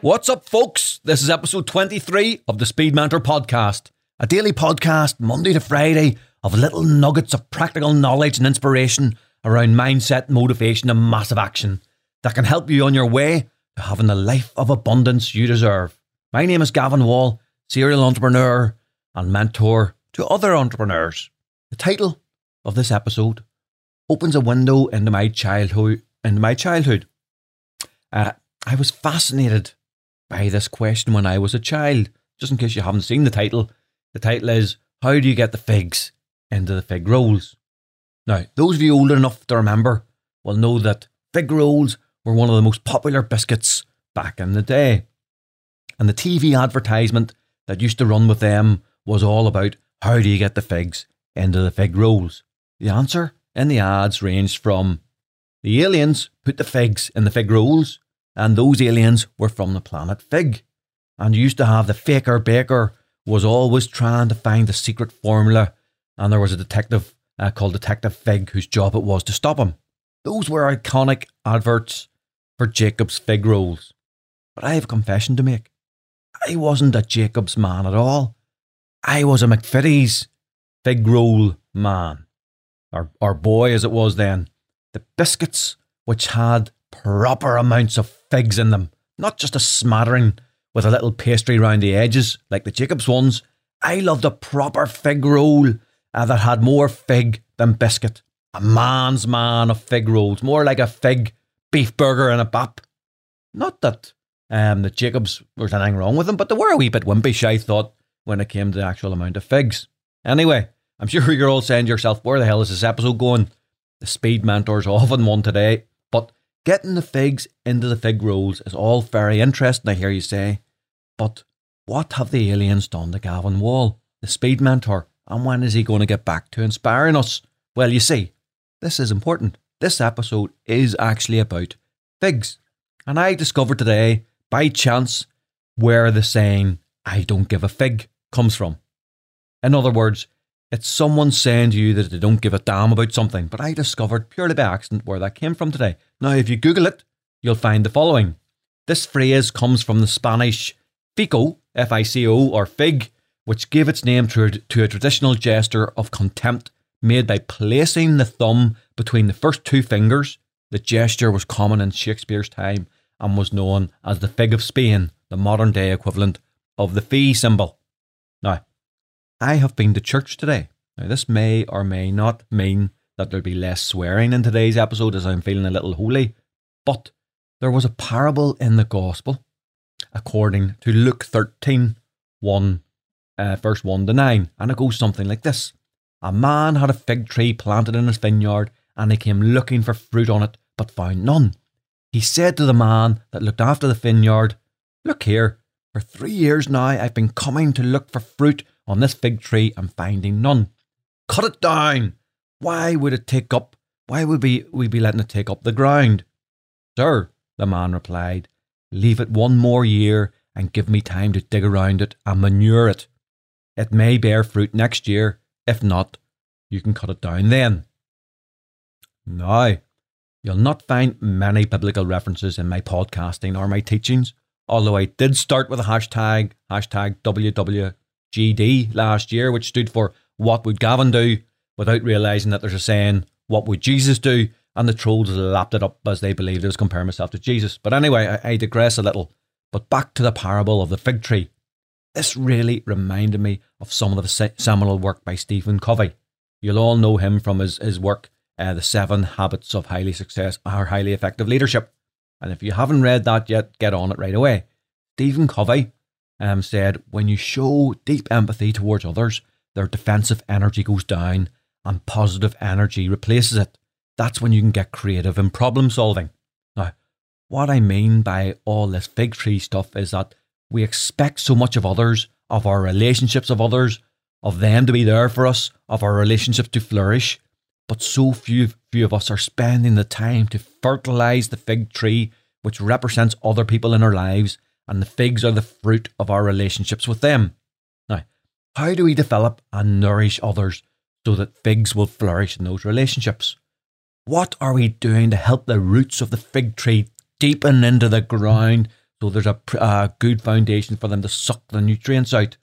What's up, folks? This is episode 23 of the Speed Mentor podcast, a daily podcast Monday to Friday of little nuggets of practical knowledge and inspiration around mindset, motivation, and massive action that can help you on your way to having the life of abundance you deserve. My name is Gavan Wall, serial entrepreneur and mentor to other entrepreneurs. The title of this episode opens a window into my childhood. Into my childhood, uh, I was fascinated by this question when I was a child. Just in case you haven't seen the title, the title is "How do you get the figs into the fig rolls?" Now, those of you old enough to remember will know that fig rolls were one of the most popular biscuits back in the day. And the TV advertisement that used to run with them was all about how do you get the figs into the fig rolls? The answer in the ads ranged from the aliens put the figs in the fig rolls, and those aliens were from the planet Fig. And you used to have the faker baker was always trying to find the secret formula, and there was a detective uh, called Detective Fig whose job it was to stop him. Those were iconic adverts for Jacob's fig rolls. But I have a confession to make. I wasn't a Jacob's man at all. I was a McVitie's fig roll man. Or, or boy, as it was then. The biscuits, which had proper amounts of figs in them, not just a smattering with a little pastry round the edges like the Jacob's ones. I loved a proper fig roll uh, that had more fig than biscuit. A man's man of fig rolls, more like a fig beef burger and a bap. Not that um, the Jacobs was anything wrong with them, but they were a wee bit wimpish, I thought, when it came to the actual amount of figs. Anyway, I'm sure you're all saying to yourself, where the hell is this episode going? The speed mentor's off on one today, but getting the figs into the fig rolls is all very interesting, I hear you say. But what have the aliens done to Gavan Wall, the speed mentor, and when is he going to get back to inspiring us? Well, you see, this is important. This episode is actually about figs. And I discovered today, by chance, where the saying, I don't give a fig, comes from. In other words, it's someone saying to you that they don't give a damn about something, but I discovered purely by accident where that came from today. Now, if you Google it, you'll find the following. This phrase comes from the Spanish fico, F I C O, or fig, which gave its name to to a traditional gesture of contempt made by placing the thumb between the first two fingers. The gesture was common in Shakespeare's time and was known as the fig of Spain, the modern day equivalent of the V symbol. Now, I have been to church today. Now, this may or may not mean that there'll be less swearing in today's episode as I'm feeling a little holy, but there was a parable in the gospel according to Luke 13 1, uh, verse 1 to 9, and it goes something like this A man had a fig tree planted in his vineyard, and he came looking for fruit on it, but found none. He said to the man that looked after the vineyard, Look here, for three years now I've been coming to look for fruit on this fig tree and finding none. Cut it down! Why would it take up? Why would we, we be letting it take up the ground? Sir, the man replied, leave it one more year and give me time to dig around it and manure it. It may bear fruit next year. If not, you can cut it down then. Now, you'll not find many biblical references in my podcasting or my teachings, although I did start with a hashtag, hashtag WWGD last year, which stood for What Would Gavan Do, without realising that there's a saying, What Would Jesus Do? And the trolls lapped it up as they believed I was comparing myself to Jesus. But anyway, I, I digress a little. But back to the parable of the fig tree. This really reminded me of some of the seminal work by Stephen Covey. You'll all know him from his, his work, uh, The Seven Habits of Highly Success or Highly Effective Leadership. And if you haven't read that yet, get on it right away. Stephen Covey um, said, When you show deep empathy towards others, their defensive energy goes down and positive energy replaces it that's when you can get creative in problem solving. Now, what I mean by all this fig tree stuff is that we expect so much of others, of our relationships of others, of them to be there for us, of our relationships to flourish, but so few few of us are spending the time to fertilize the fig tree which represents other people in our lives and the figs are the fruit of our relationships with them. Now, how do we develop and nourish others so that figs will flourish in those relationships? What are we doing to help the roots of the fig tree deepen into the ground so there's a, a good foundation for them to suck the nutrients out?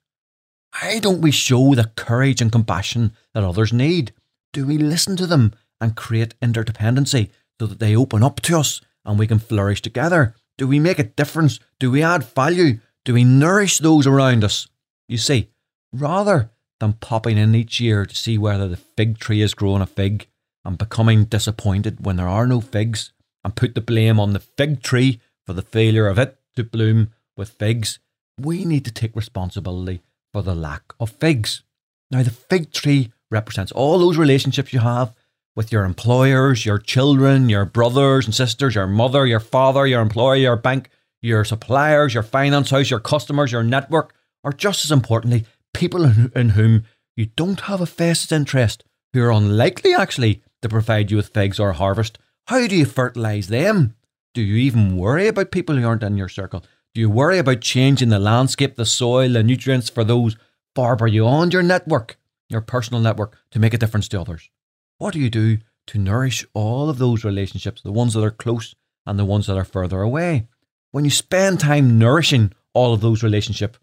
Why don't we show the courage and compassion that others need? Do we listen to them and create interdependency so that they open up to us and we can flourish together? Do we make a difference? Do we add value? Do we nourish those around us? You see, rather than popping in each year to see whether the fig tree is growing a fig and becoming disappointed when there are no figs and put the blame on the fig tree for the failure of it to bloom with figs, we need to take responsibility for the lack of figs. Now, the fig tree represents all those relationships you have with your employers, your children, your brothers and sisters, your mother, your father, your employer, your bank, your suppliers, your finance house, your customers, your network, or just as importantly, people in, whom you don't have a vested interest, who are unlikely actually to provide you with figs or harvest. How do you fertilise them? Do you even worry about people who aren't in your circle? Do you worry about changing the landscape, the soil, the nutrients for those far beyond your network, your personal network, to make a difference to others? What do you do to nourish all of those relationships, the ones that are close and the ones that are further away? When you spend time nourishing all of those relationships,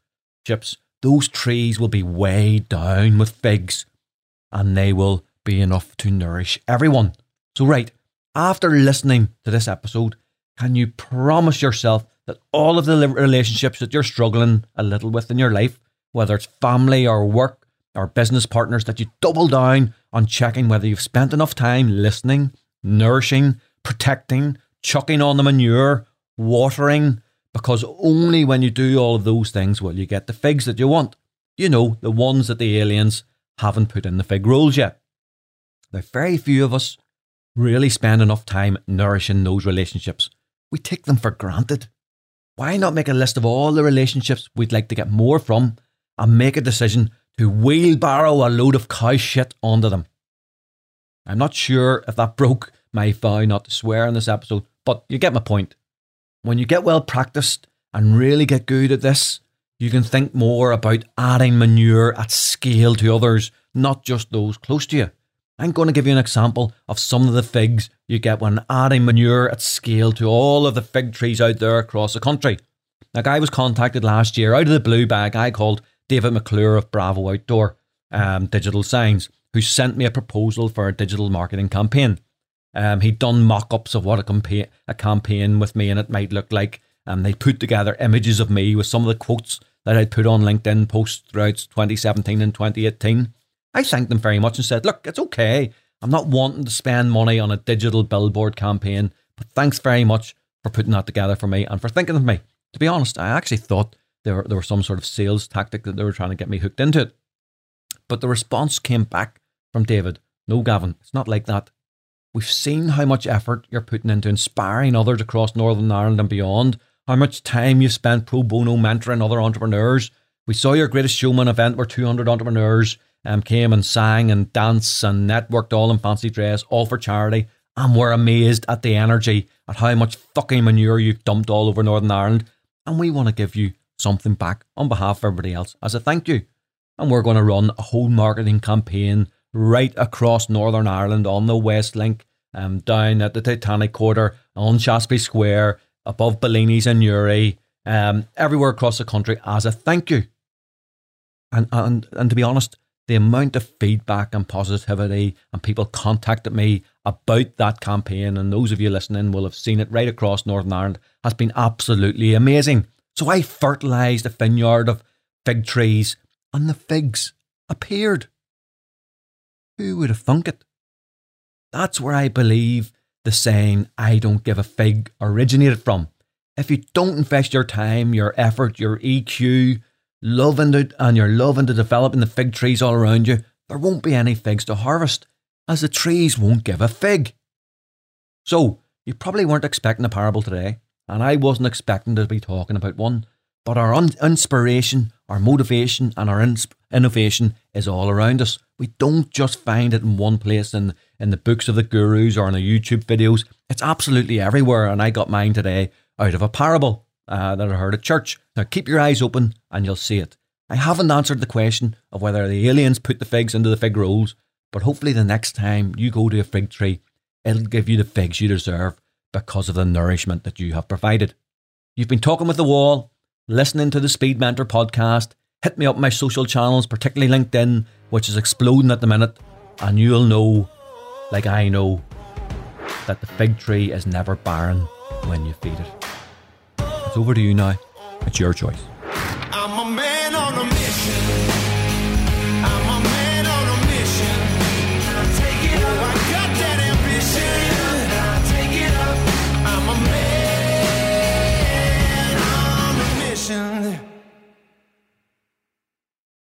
those trees will be weighed down with figs and they will be enough to nourish everyone. So, right, after listening to this episode, can you promise yourself that all of the relationships that you're struggling a little with in your life, whether it's family or work or business partners, that you double down on checking whether you've spent enough time listening, nourishing, protecting, chucking on the manure, watering, because only when you do all of those things will you get the figs that you want. You know, the ones that the aliens haven't put in the fig rolls yet. Now, very few of us really spend enough time nourishing those relationships. We take them for granted. Why not make a list of all the relationships we'd like to get more from and make a decision to wheelbarrow a load of cow shit onto them. I'm not sure if that broke my vow not to swear in this episode, but you get my point. When you get well practiced and really get good at this, you can think more about adding manure at scale to others, not just those close to you. I'm going to give you an example of some of the figs you get when adding manure at scale to all of the fig trees out there across the country. Like I was contacted last year out of the blue bag I called David McClure of Bravo Outdoor um, Digital Signs, who sent me a proposal for a digital marketing campaign. Um, he'd done mock ups of what a, a campaign with me and it might look like. And they put together images of me with some of the quotes that I'd put on LinkedIn posts throughout 2017 and 2018. I thanked them very much and said, Look, it's okay. I'm not wanting to spend money on a digital billboard campaign, but thanks very much for putting that together for me and for thinking of me. To be honest, I actually thought there, there was some sort of sales tactic that they were trying to get me hooked into it. But the response came back from David No, Gavan, it's not like that. We've seen how much effort you're putting into inspiring others across Northern Ireland and beyond, how much time you've spent pro bono mentoring other entrepreneurs. We saw your greatest showman event where 200 entrepreneurs um, came and sang and danced and networked all in fancy dress, all for charity. And we're amazed at the energy, at how much fucking manure you've dumped all over Northern Ireland. And we want to give you something back on behalf of everybody else as a thank you. And we're going to run a whole marketing campaign right across Northern Ireland on the West Link, um, down at the Titanic Quarter, on Shaftesbury Square, above Bellini's and Newry, um, everywhere across the country as a thank you. And, and, and to be honest, the amount of feedback and positivity and people contacted me about that campaign, and those of you listening will have seen it right across Northern Ireland, has been absolutely amazing. So I fertilised a vineyard of fig trees, and the figs appeared. Who would have thunk it? That's where I believe the saying, I don't give a fig, originated from. If you don't invest your time, your effort, your EQ, love into, and your love into developing the fig trees all around you, there won't be any figs to harvest, as the trees won't give a fig. So, you probably weren't expecting a parable today and I wasn't expecting to be talking about one. But our un- inspiration, our motivation, and our innovation is all around us. We don't just find it in one place in, in the books of the gurus or in the YouTube videos. It's absolutely everywhere, and I got mine today out of a parable. Uh, that are heard at church. Now keep your eyes open and you'll see it. I haven't answered the question of whether the aliens put the figs into the fig rolls, but hopefully the next time you go to a fig tree, it'll give you the figs you deserve because of the nourishment that you have provided. You've been talking with the wall, listening to the Speed Mentor podcast. Hit me up on my social channels, particularly LinkedIn, which is exploding at the minute, and you'll know, like I know, that the fig tree is never barren when you feed it. Over to you now. It's your choice.